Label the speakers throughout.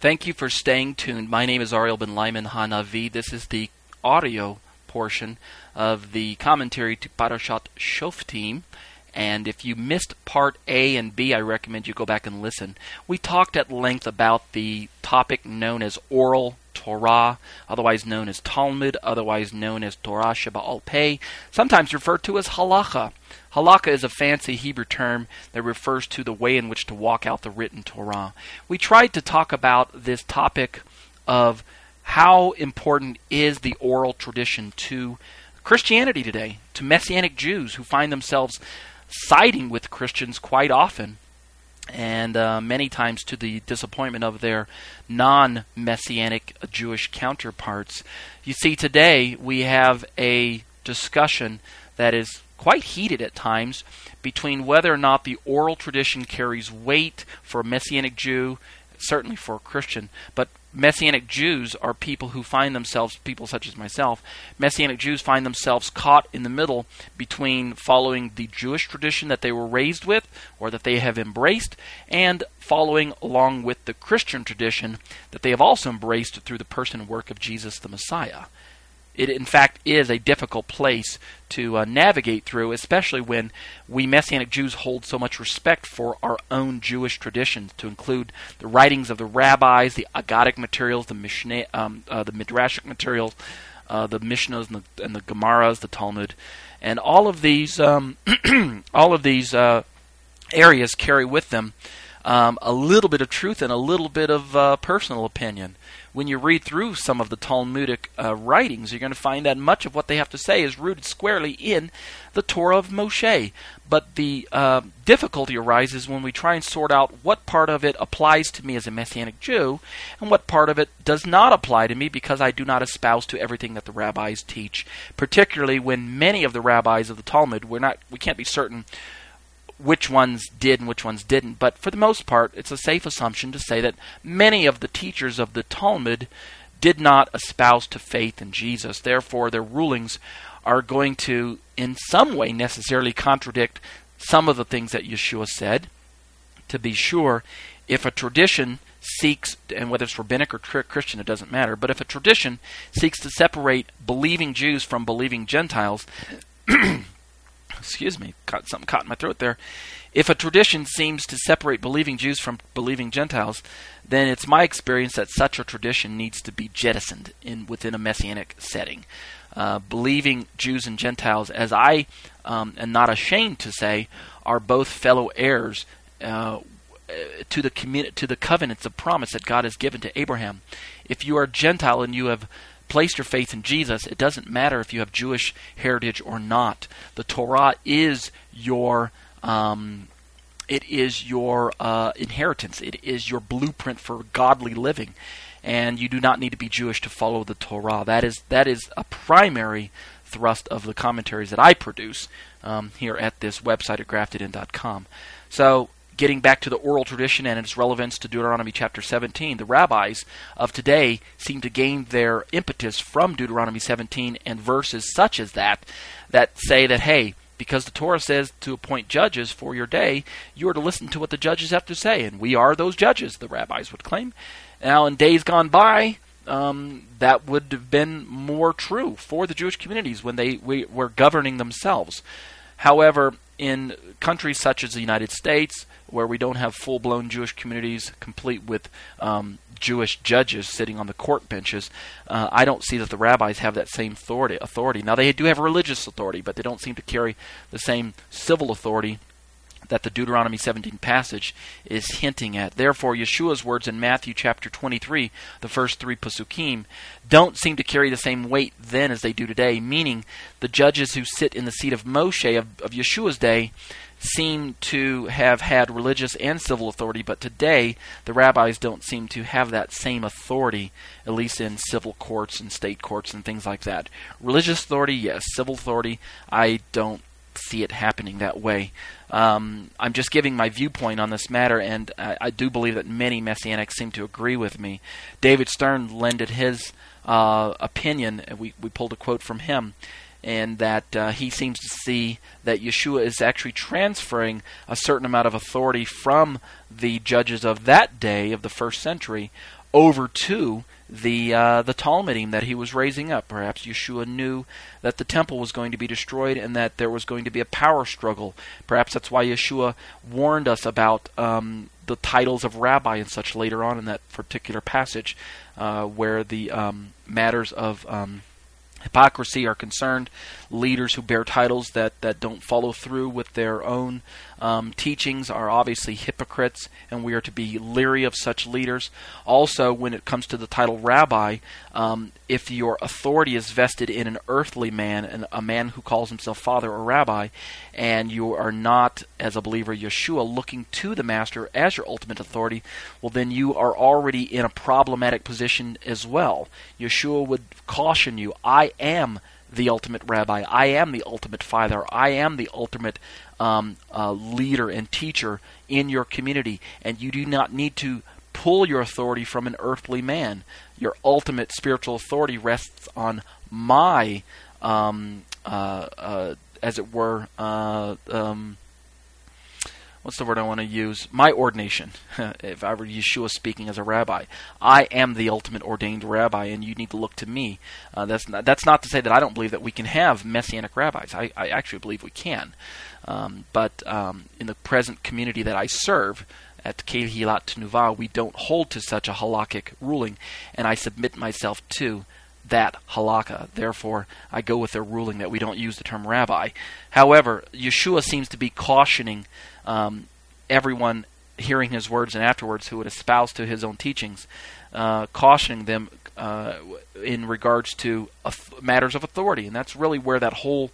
Speaker 1: Thank you for staying tuned. My name is Ariel Ben Lyman Hanavi. This is the audio portion of the commentary to Parashat Shoftim. And if you missed part A and B, I recommend you go back and listen. We talked at length about the topic known as oral Torah, otherwise known as Talmud, otherwise known as Torah Sheba'al Peh, sometimes referred to as halacha. Halakha is a fancy Hebrew term that refers to the way in which to walk out the written Torah. We tried to talk about this topic of how important is the oral tradition to Christianity today, to Messianic Jews who find themselves siding with Christians quite often, and uh, many times to the disappointment of their non Messianic Jewish counterparts. You see, today we have a discussion that is quite heated at times between whether or not the oral tradition carries weight for a Messianic Jew, certainly for a Christian, but Messianic Jews are people who find themselves, people such as myself, Messianic Jews find themselves caught in the middle between following the Jewish tradition that they were raised with or that they have embraced and following along with the Christian tradition that they have also embraced through the person and work of Jesus the Messiah it in fact is a difficult place to uh, navigate through, especially when we Messianic Jews hold so much respect for our own Jewish traditions, to include the writings of the rabbis, the Agadic materials, the Mishnah, um, uh, the Midrashic materials, uh, the Mishnahs and the, and the Gemaras, the Talmud, and all of these, um, all of these uh, areas carry with them um, a little bit of truth and a little bit of uh, personal opinion when you read through some of the Talmudic uh, writings, you're going to find that much of what they have to say is rooted squarely in the Torah of Moshe. But the uh, difficulty arises when we try and sort out what part of it applies to me as a Messianic Jew and what part of it does not apply to me because I do not espouse to everything that the rabbis teach. Particularly when many of the rabbis of the Talmud, we're not, we can't be certain which ones did and which ones didn't. But for the most part, it's a safe assumption to say that many of the teachers of the Talmud did not espouse to faith in Jesus. Therefore, their rulings are going to, in some way, necessarily contradict some of the things that Yeshua said. To be sure, if a tradition seeks, and whether it's rabbinic or Christian, it doesn't matter, but if a tradition seeks to separate believing Jews from believing Gentiles, excuse me, caught something caught in my throat there. If a tradition seems to separate believing Jews from believing Gentiles, then it's my experience that such a tradition needs to be jettisoned in within a messianic setting. Uh, believing Jews and Gentiles, as I um, am not ashamed to say, are both fellow heirs uh, to the to the covenants of promise that God has given to Abraham. If you are Gentile and you have placed your faith in Jesus, it doesn't matter if you have Jewish heritage or not. The Torah is your um, it is your uh, inheritance. It is your blueprint for godly living, and you do not need to be Jewish to follow the Torah. That is that is a primary thrust of the commentaries that I produce um, here at this website at graftedin.com. So getting back to the oral tradition and its relevance to Deuteronomy chapter 17, the rabbis of today seem to gain their impetus from Deuteronomy 17 and verses such as that that say that, hey, because the Torah says to appoint judges for your day, you are to listen to what the judges have to say, and we are those judges, the rabbis would claim. Now, in days gone by, um, that would have been more true for the Jewish communities when they we, were governing themselves. However, in countries such as the United States, where we don't have full blown Jewish communities complete with um, Jewish judges sitting on the court benches, uh, I don't see that the rabbis have that same authority. Authority. Now they do have religious authority, but they don't seem to carry the same civil authority that the Deuteronomy 17 passage is hinting at. Therefore, Yeshua's words in Matthew chapter 23, the first three pasukim, don't seem to carry the same weight then as they do today, meaning the judges who sit in the seat of Moshe of, of Yeshua's day seem to have had religious and civil authority, but today the rabbis don't seem to have that same authority, at least in civil courts and state courts and things like that. Religious authority, yes. Civil authority, I don't see it happening that way. Um, I'm just giving my viewpoint on this matter, and I, I, do believe that many Messianics seem to agree with me. David Stern lended his uh, opinion, we, we pulled a quote from him and that uh, he seems to see that Yeshua is actually transferring a certain amount of authority from the judges of that day of the first century over to the uh, the talmidim that he was raising up. Perhaps Yeshua knew that the temple was going to be destroyed and that there was going to be a power struggle. Perhaps that's why Yeshua warned us about um, the titles of rabbi and such later on in that particular passage, uh, where the um, matters of um, hypocrisy are concerned, leaders who bear titles that, that don't follow through with their own um, teachings are obviously hypocrites, and we are to be leery of such leaders. Also, when it comes to the title rabbi, um, if your authority is vested in an earthly man, and a man who calls himself father or rabbi, and you are not, as a believer, Yeshua, looking to the master as your ultimate authority, well, then you are already in a problematic position as well. Yeshua would caution you I am the ultimate rabbi. I am the ultimate father. I am the ultimate um, uh, leader and teacher in your community, and you do not need to pull your authority from an earthly man. Your ultimate spiritual authority rests on my, um, uh, uh, as it were, uh, um, what's the word I want to use? My ordination. if I were Yeshua speaking as a rabbi, I am the ultimate ordained rabbi, and you need to look to me. Uh, that's not, that's not to say that I don't believe that we can have messianic rabbis. I, I actually believe we can, um, but um, in the present community that I serve. At Kehilat Tenuva, we don't hold to such a halakhic ruling, and I submit myself to that halakha. Therefore, I go with their ruling that we don't use the term rabbi. However, Yeshua seems to be cautioning um, everyone hearing his words and afterwards who would espouse to his own teachings, uh, cautioning them uh, in regards to matters of authority. And that's really where that whole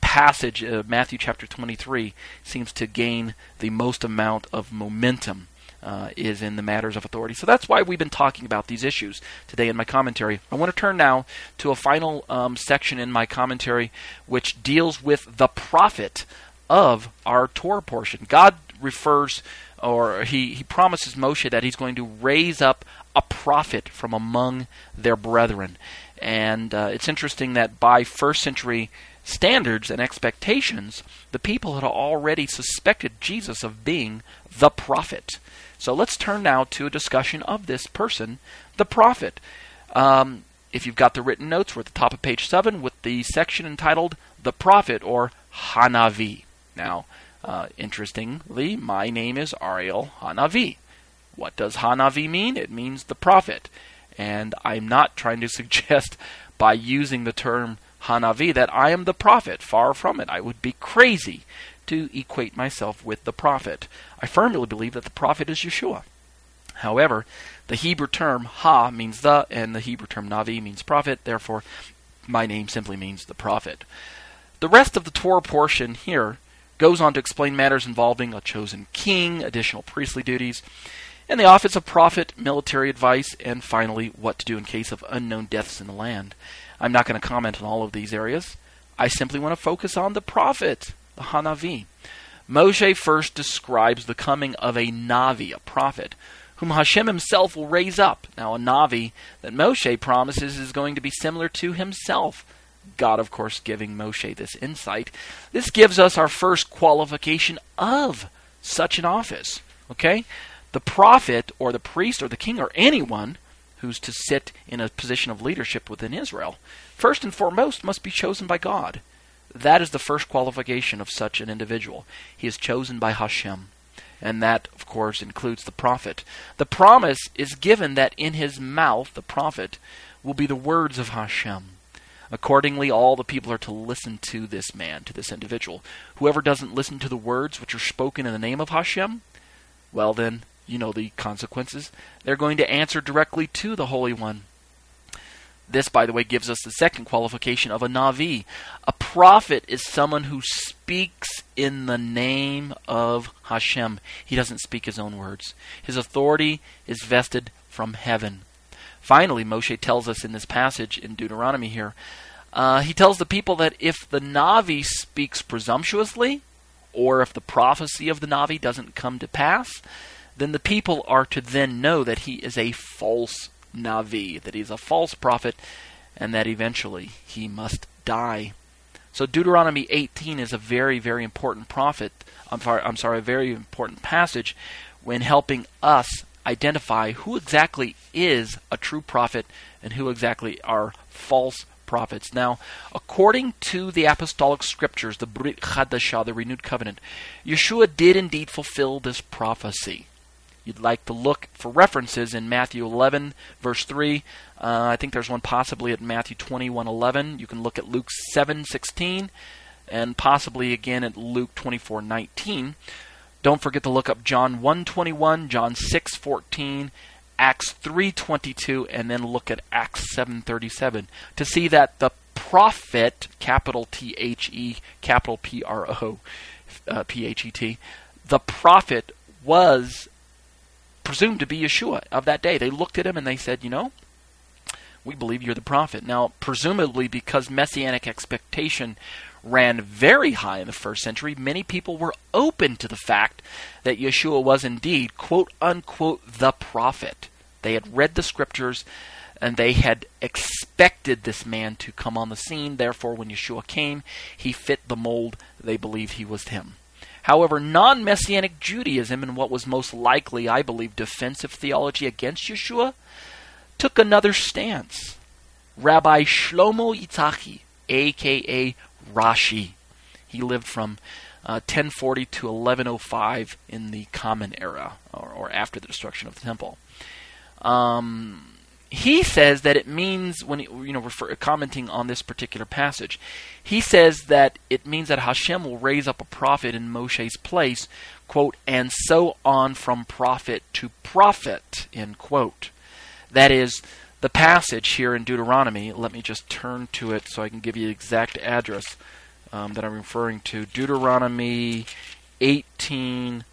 Speaker 1: passage of Matthew chapter 23 seems to gain the most amount of momentum. Uh, is in the matters of authority. So that's why we've been talking about these issues today in my commentary. I want to turn now to a final um, section in my commentary which deals with the prophet of our Torah portion. God refers or he, he promises Moshe that he's going to raise up a prophet from among their brethren. And uh, it's interesting that by first century standards and expectations, the people had already suspected Jesus of being the prophet. So let's turn now to a discussion of this person, the prophet. Um, if you've got the written notes, we're at the top of page 7 with the section entitled The Prophet or Hanavi. Now, uh, interestingly, my name is Ariel Hanavi. What does Hanavi mean? It means the prophet. And I'm not trying to suggest by using the term Hanavi that I am the prophet. Far from it. I would be crazy to equate myself with the prophet. I firmly believe that the prophet is Yeshua. However, the Hebrew term Ha means the, and the Hebrew term Navi means prophet. Therefore, my name simply means the prophet. The rest of the Torah portion here goes on to explain matters involving a chosen king, additional priestly duties, and the office of prophet, military advice, and finally, what to do in case of unknown deaths in the land. I'm not going to comment on all of these areas. I simply want to focus on the prophet, the Hanavi. Moshe first describes the coming of a Navi, a prophet, whom Hashem himself will raise up. Now, a Navi that Moshe promises is going to be similar to himself God, of course, giving Moshe this insight. This gives us our first qualification of such an office. Okay? The prophet or the priest or the king or anyone who's to sit in a position of leadership within Israel, first and foremost, must be chosen by God. That is the first qualification of such an individual. He is chosen by Hashem. And that, of course, includes the prophet. The promise is given that in his mouth, the prophet, will be the words of Hashem. Accordingly, all the people are to listen to this man, to this individual. Whoever doesn't listen to the words which are spoken in the name of Hashem, well, then, you know the consequences. They're going to answer directly to the Holy One. This, by the way, gives us the second qualification of a Navi. A prophet is someone who speaks in the name of Hashem. He doesn't speak his own words. His authority is vested from heaven. Finally, Moshe tells us in this passage in Deuteronomy here, uh, he tells the people that if the Navi speaks presumptuously, or if the prophecy of the Navi doesn't come to pass, then the people are to then know that he is a false Navi, that he's a false prophet, and that eventually he must die. So Deuteronomy 18 is a very, very important prophet. I'm sorry, I'm sorry, a very important passage when helping us identify who exactly is a true prophet and who exactly are false prophets. Now, according to the apostolic scriptures, the Brit Chadashah, the renewed covenant, Yeshua did indeed fulfill this prophecy. You'd like to look for references in Matthew 11, verse 3. Uh, I think there's one possibly at Matthew 21, 11. You can look at Luke 7, 16, and possibly again at Luke 24, 19. Don't forget to look up John 1:21, John 6:14, Acts 3:22 and then look at Acts 7:37 to see that the prophet capital T H E capital P R O uh, P H E T the prophet was presumed to be Yeshua of that day. They looked at him and they said, "You know, we believe you're the prophet." Now, presumably because messianic expectation ran very high in the first century, many people were open to the fact that Yeshua was indeed, quote unquote, the prophet. They had read the scriptures and they had expected this man to come on the scene. Therefore, when Yeshua came, he fit the mold. They believed he was him. However, non messianic Judaism, and what was most likely, I believe, defensive theology against Yeshua, took another stance. Rabbi Shlomo Yitzhaki, aka Rashi. He lived from uh, 1040 to 1105 in the Common Era, or, or after the destruction of the temple. Um, he says that it means when he, you know refer, commenting on this particular passage, he says that it means that Hashem will raise up a prophet in Moshe's place, quote, and so on from prophet to prophet, end quote. That is, the passage here in Deuteronomy, let me just turn to it so I can give you the exact address um, that I'm referring to. Deuteronomy 18,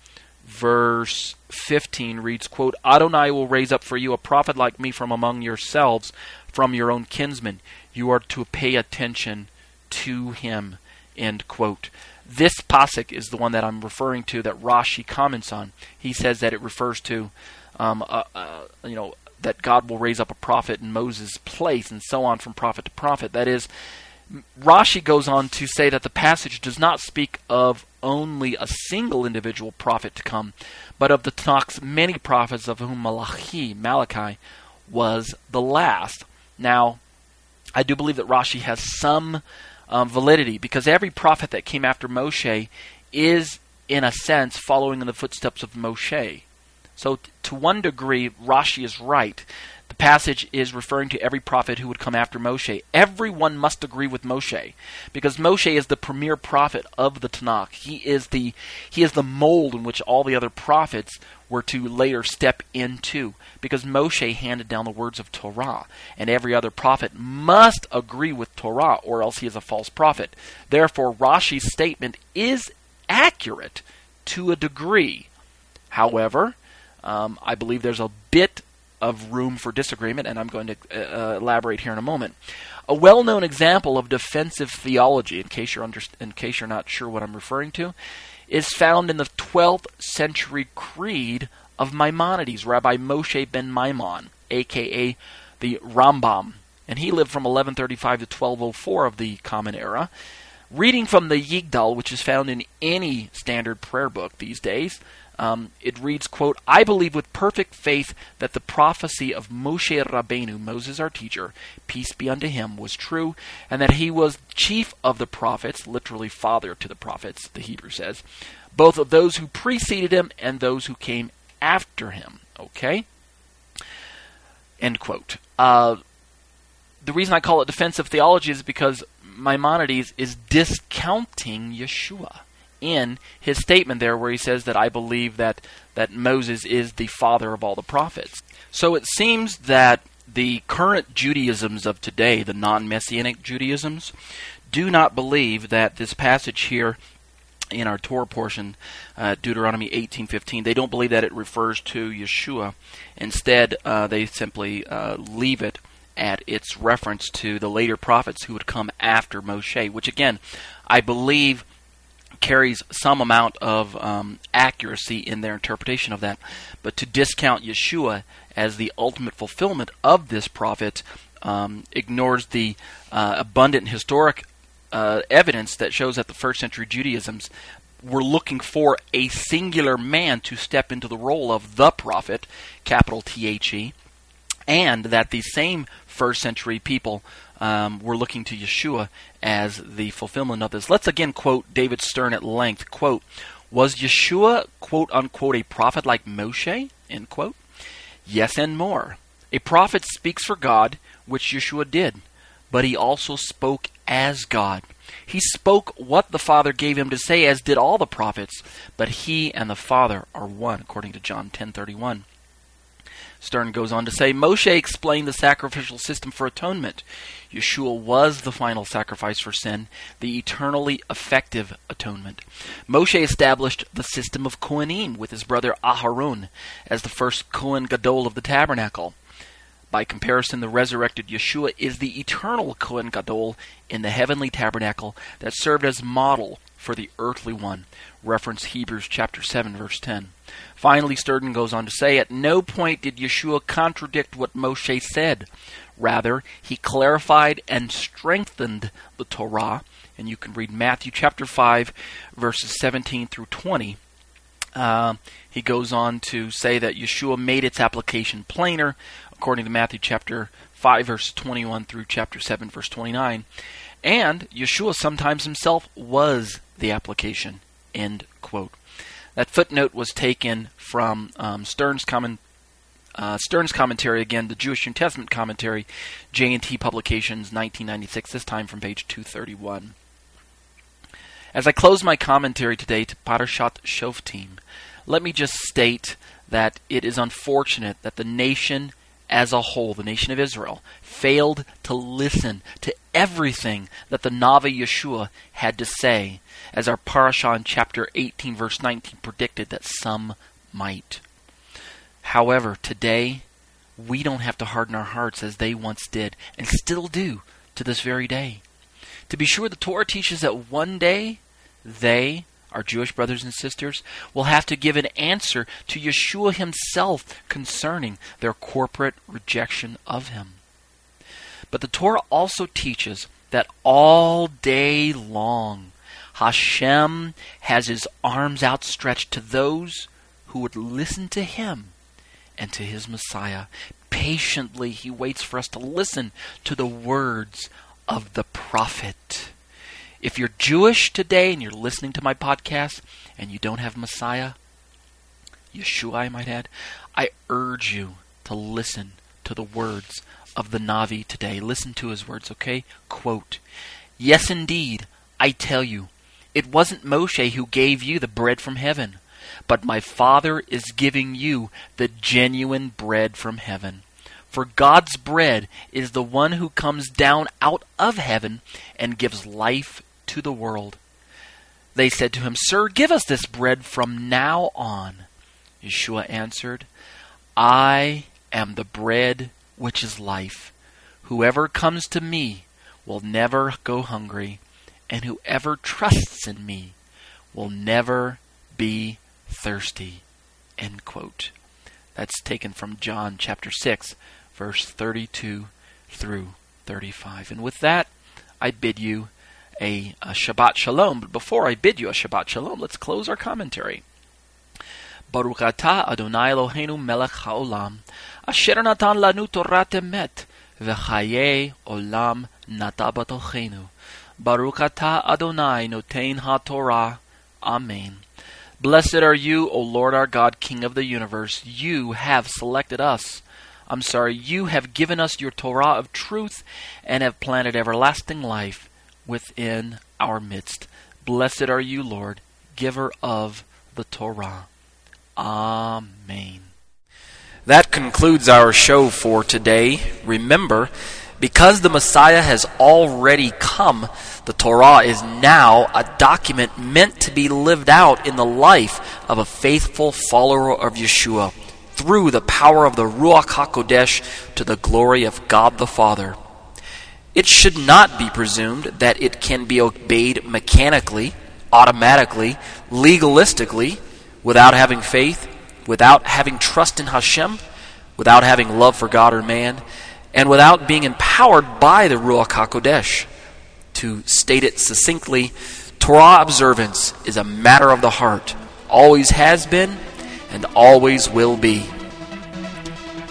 Speaker 1: verse 15 reads, quote, Adonai will raise up for you a prophet like me from among yourselves, from your own kinsmen. You are to pay attention to him, end quote. This pasuk is the one that I'm referring to that Rashi comments on. He says that it refers to, um, uh, uh, you know, that God will raise up a prophet in Moses' place, and so on from prophet to prophet. That is, Rashi goes on to say that the passage does not speak of only a single individual prophet to come, but of the Tanakh's many prophets, of whom Malachi, Malachi was the last. Now, I do believe that Rashi has some um, validity because every prophet that came after Moshe is, in a sense, following in the footsteps of Moshe. So, t- to one degree, Rashi is right. The passage is referring to every prophet who would come after Moshe. Everyone must agree with Moshe because Moshe is the premier prophet of the Tanakh. He is the he is the mold in which all the other prophets were to later step into because Moshe handed down the words of Torah and every other prophet must agree with Torah or else he is a false prophet. Therefore Rashi's statement is accurate to a degree. However, um, I believe there's a bit of room for disagreement, and I'm going to uh, uh, elaborate here in a moment. A well-known example of defensive theology, in case you're under, in case you're not sure what I'm referring to, is found in the 12th century creed of Maimonides, Rabbi Moshe ben Maimon, aka the Rambam, and he lived from 1135 to 1204 of the Common Era. Reading from the Yigdal, which is found in any standard prayer book these days, um, it reads, quote, I believe with perfect faith that the prophecy of Moshe Rabbeinu, Moses our teacher, peace be unto him, was true, and that he was chief of the prophets, literally father to the prophets, the Hebrew says, both of those who preceded him and those who came after him. Okay? End quote. Uh, the reason I call it defensive theology is because Maimonides is discounting Yeshua in his statement there where he says that I believe that, that Moses is the father of all the prophets. So it seems that the current Judaisms of today, the non messianic Judaisms, do not believe that this passage here in our Torah portion, uh, Deuteronomy 18:15, they don't believe that it refers to Yeshua. Instead, uh, they simply uh, leave it at its reference to the later prophets who would come after Moshe, which again, I believe carries some amount of um, accuracy in their interpretation of that. But to discount Yeshua as the ultimate fulfillment of this prophet um, ignores the uh, abundant historic uh, evidence that shows that the first century Judaism's were looking for a singular man to step into the role of the prophet, capital T H E, and that the same first century people um, were looking to Yeshua as the fulfillment of this. Let's again quote David Stern at length. Quote, was Yeshua, quote unquote, a prophet like Moshe? End quote. Yes, and more. A prophet speaks for God, which Yeshua did, but he also spoke as God. He spoke what the Father gave him to say, as did all the prophets, but he and the Father are one, according to John 10:31. Stern goes on to say Moshe explained the sacrificial system for atonement. Yeshua was the final sacrifice for sin, the eternally effective atonement. Moshe established the system of Kohanim with his brother Aharon as the first Kohen Gadol of the tabernacle. By comparison, the resurrected Yeshua is the eternal Kohen Gadol in the heavenly tabernacle that served as model for the earthly one. Reference Hebrews chapter 7 verse 10. Finally, Stern goes on to say, At no point did Yeshua contradict what Moshe said. Rather, he clarified and strengthened the Torah. And you can read Matthew chapter 5, verses 17 through 20. Uh, he goes on to say that Yeshua made its application plainer, according to Matthew chapter 5, verse 21 through chapter 7, verse 29. And Yeshua sometimes himself was the application. End quote. That footnote was taken from um, Stern's comment. Uh, Stern's commentary again, the Jewish New Testament commentary, JNT Publications, 1996. This time from page 231. As I close my commentary today to Parashat Shoftim, let me just state that it is unfortunate that the nation as a whole, the nation of Israel, failed to listen to everything that the Navi Yeshua had to say, as our parashah in chapter 18, verse 19 predicted that some might. However, today, we don't have to harden our hearts as they once did, and still do to this very day. To be sure, the Torah teaches that one day they, our Jewish brothers and sisters, will have to give an answer to Yeshua himself concerning their corporate rejection of him. But the Torah also teaches that all day long Hashem has his arms outstretched to those who would listen to him and to his Messiah. Patiently, he waits for us to listen to the words of the prophet. If you're Jewish today and you're listening to my podcast and you don't have Messiah, Yeshua, I might add, I urge you to listen to the words of the Navi today. Listen to his words, okay? Quote, Yes, indeed, I tell you, it wasn't Moshe who gave you the bread from heaven, but my Father is giving you the genuine bread from heaven. For God's bread is the one who comes down out of heaven and gives life to the world. They said to him, Sir, give us this bread from now on. Yeshua answered, I am the bread which is life. Whoever comes to me will never go hungry, and whoever trusts in me will never be thirsty. End quote. That's taken from John chapter 6, verse 32 through 35. And with that, I bid you a, a Shabbat Shalom. But before I bid you a Shabbat Shalom, let's close our commentary. Baruch atah Adonai Eloheinu melech haolam, asher natan lanu torat emet, v'chaye olam nata batochenu. Baruch atah Adonai notein ha-Torah. Amen. Blessed are you, O Lord our God, King of the universe. You have selected us. I'm sorry, you have given us your Torah of truth and have planted everlasting life within our midst. Blessed are you, Lord, giver of the Torah. Amen. That concludes our show for today. Remember, because the Messiah has already come, the Torah is now a document meant to be lived out in the life of a faithful follower of Yeshua through the power of the Ruach HaKodesh to the glory of God the Father. It should not be presumed that it can be obeyed mechanically, automatically, legalistically, without having faith, without having trust in Hashem, without having love for God or man, and without being empowered by the Ruach HaKodesh. To state it succinctly, Torah observance is a matter of the heart, always has been, and always will be.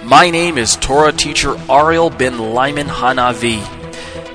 Speaker 1: My name is Torah teacher Ariel bin Lyman Hanavi.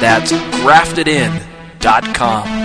Speaker 1: That's graftedin.com.